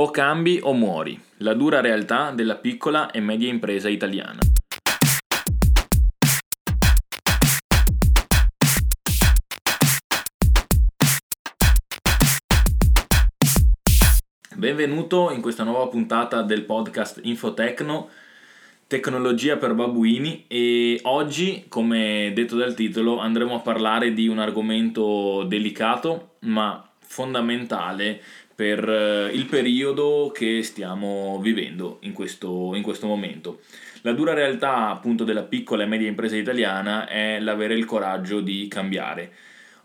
O cambi o muori, la dura realtà della piccola e media impresa italiana. Benvenuto in questa nuova puntata del podcast Infotecno, tecnologia per babuini e oggi, come detto dal titolo, andremo a parlare di un argomento delicato ma fondamentale per eh, il periodo che stiamo vivendo in questo, in questo momento. La dura realtà appunto della piccola e media impresa italiana è l'avere il coraggio di cambiare.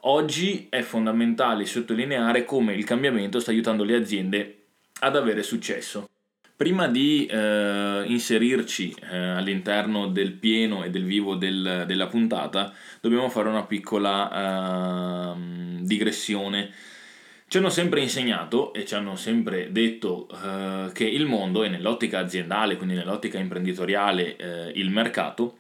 Oggi è fondamentale sottolineare come il cambiamento sta aiutando le aziende ad avere successo. Prima di eh, inserirci eh, all'interno del pieno e del vivo del, della puntata, dobbiamo fare una piccola eh, digressione ci hanno sempre insegnato e ci hanno sempre detto eh, che il mondo, e nell'ottica aziendale, quindi nell'ottica imprenditoriale, eh, il mercato,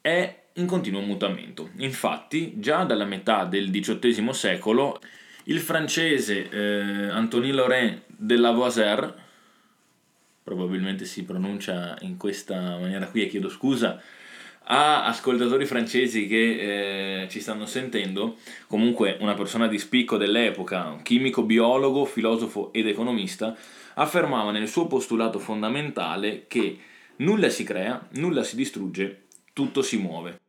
è in continuo mutamento. Infatti, già dalla metà del XVIII secolo, il francese eh, Anthony Laurent de Lavoisier, probabilmente si pronuncia in questa maniera qui e chiedo scusa, a ascoltatori francesi che eh, ci stanno sentendo, comunque una persona di spicco dell'epoca, un chimico, biologo, filosofo ed economista, affermava nel suo postulato fondamentale che nulla si crea, nulla si distrugge, tutto si muove.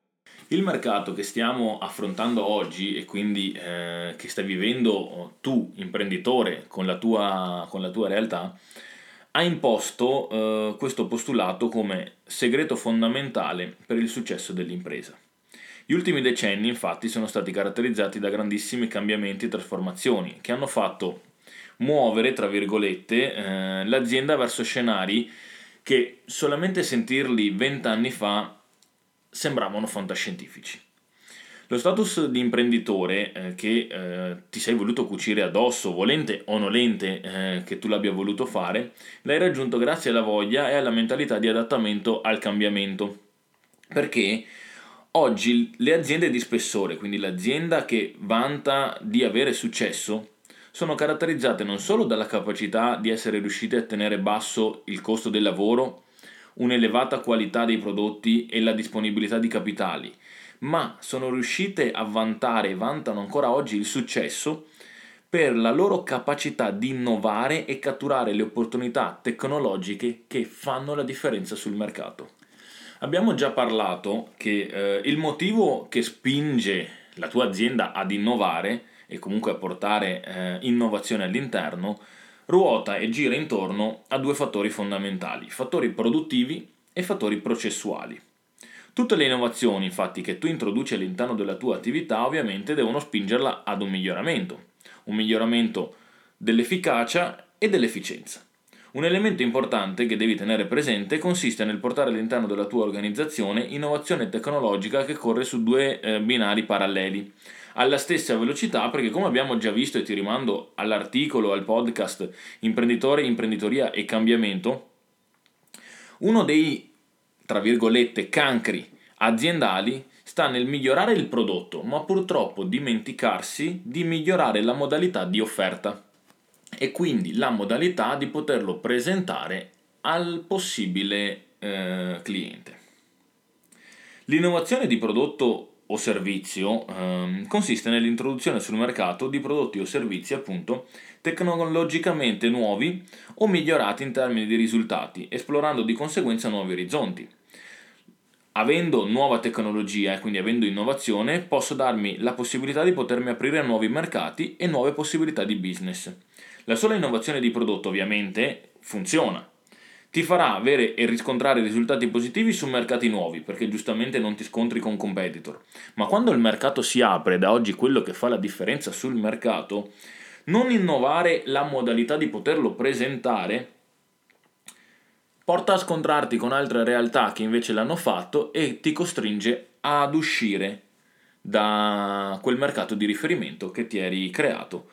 Il mercato che stiamo affrontando oggi e quindi eh, che stai vivendo tu, imprenditore, con la tua, con la tua realtà, ha imposto eh, questo postulato come segreto fondamentale per il successo dell'impresa. Gli ultimi decenni infatti sono stati caratterizzati da grandissimi cambiamenti e trasformazioni che hanno fatto muovere, tra virgolette, eh, l'azienda verso scenari che solamente sentirli vent'anni fa sembravano fantascientifici. Lo status di imprenditore eh, che eh, ti sei voluto cucire addosso, volente o nolente eh, che tu l'abbia voluto fare, l'hai raggiunto grazie alla voglia e alla mentalità di adattamento al cambiamento. Perché oggi le aziende di spessore, quindi l'azienda che vanta di avere successo, sono caratterizzate non solo dalla capacità di essere riuscite a tenere basso il costo del lavoro, un'elevata qualità dei prodotti e la disponibilità di capitali, ma sono riuscite a vantare e vantano ancora oggi il successo per la loro capacità di innovare e catturare le opportunità tecnologiche che fanno la differenza sul mercato. Abbiamo già parlato che eh, il motivo che spinge la tua azienda ad innovare e comunque a portare eh, innovazione all'interno ruota e gira intorno a due fattori fondamentali, fattori produttivi e fattori processuali. Tutte le innovazioni infatti che tu introduci all'interno della tua attività ovviamente devono spingerla ad un miglioramento, un miglioramento dell'efficacia e dell'efficienza. Un elemento importante che devi tenere presente consiste nel portare all'interno della tua organizzazione innovazione tecnologica che corre su due eh, binari paralleli, alla stessa velocità perché come abbiamo già visto e ti rimando all'articolo, al podcast Imprenditore, Imprenditoria e Cambiamento, uno dei tra virgolette, cancri aziendali sta nel migliorare il prodotto, ma purtroppo dimenticarsi di migliorare la modalità di offerta e quindi la modalità di poterlo presentare al possibile eh, cliente. L'innovazione di prodotto o servizio eh, consiste nell'introduzione sul mercato di prodotti o servizi appunto tecnologicamente nuovi o migliorati in termini di risultati, esplorando di conseguenza nuovi orizzonti. Avendo nuova tecnologia e quindi avendo innovazione, posso darmi la possibilità di potermi aprire a nuovi mercati e nuove possibilità di business. La sola innovazione di prodotto ovviamente funziona, ti farà avere e riscontrare risultati positivi su mercati nuovi, perché giustamente non ti scontri con competitor. Ma quando il mercato si apre, da oggi quello che fa la differenza sul mercato, non innovare la modalità di poterlo presentare porta a scontrarti con altre realtà che invece l'hanno fatto e ti costringe ad uscire da quel mercato di riferimento che ti eri creato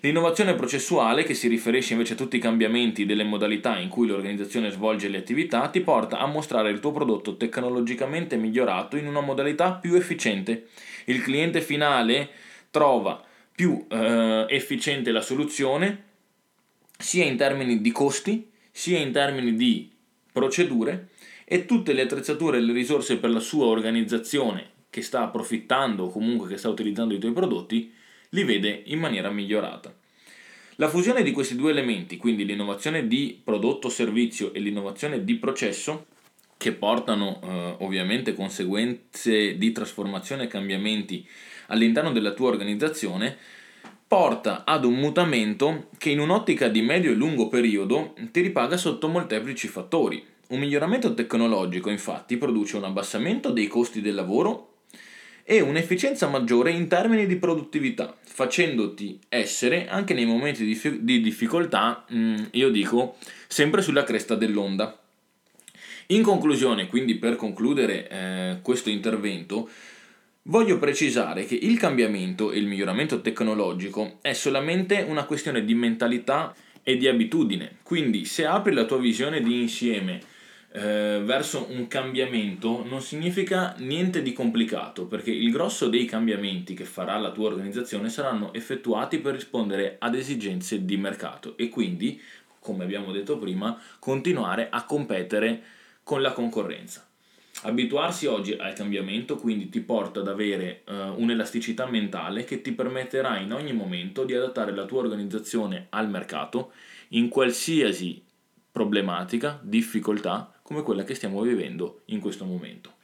L'innovazione processuale, che si riferisce invece a tutti i cambiamenti delle modalità in cui l'organizzazione svolge le attività, ti porta a mostrare il tuo prodotto tecnologicamente migliorato in una modalità più efficiente. Il cliente finale trova più eh, efficiente la soluzione sia in termini di costi, sia in termini di procedure e tutte le attrezzature e le risorse per la sua organizzazione che sta approfittando o comunque che sta utilizzando i tuoi prodotti, li vede in maniera migliorata. La fusione di questi due elementi, quindi l'innovazione di prodotto o servizio e l'innovazione di processo, che portano eh, ovviamente conseguenze di trasformazione e cambiamenti all'interno della tua organizzazione, porta ad un mutamento che in un'ottica di medio e lungo periodo ti ripaga sotto molteplici fattori. Un miglioramento tecnologico infatti produce un abbassamento dei costi del lavoro e un'efficienza maggiore in termini di produttività, facendoti essere anche nei momenti di, difficoltà, mm, io dico, sempre sulla cresta dell'onda. In conclusione, quindi per concludere eh, questo intervento, voglio precisare che il cambiamento e il miglioramento tecnologico è solamente una questione di mentalità e di abitudine. Quindi se apri la tua visione di insieme eh, verso un cambiamento non significa niente di complicato, perché il grosso dei cambiamenti che farà la tua organizzazione saranno effettuati per rispondere ad esigenze di mercato e quindi, come abbiamo detto prima, continuare a competere con la concorrenza. Abituarsi oggi al cambiamento quindi ti porta ad avere uh, un'elasticità mentale che ti permetterà in ogni momento di adattare la tua organizzazione al mercato in qualsiasi problematica, difficoltà come quella che stiamo vivendo in questo momento.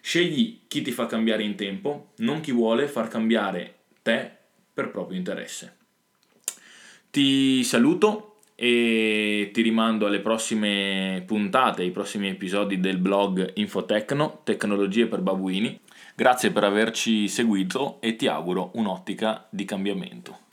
Scegli chi ti fa cambiare in tempo, non chi vuole far cambiare te per proprio interesse. Ti saluto e ti rimando alle prossime puntate, ai prossimi episodi del blog Infotecno, Tecnologie per Babuini. Grazie per averci seguito e ti auguro un'ottica di cambiamento.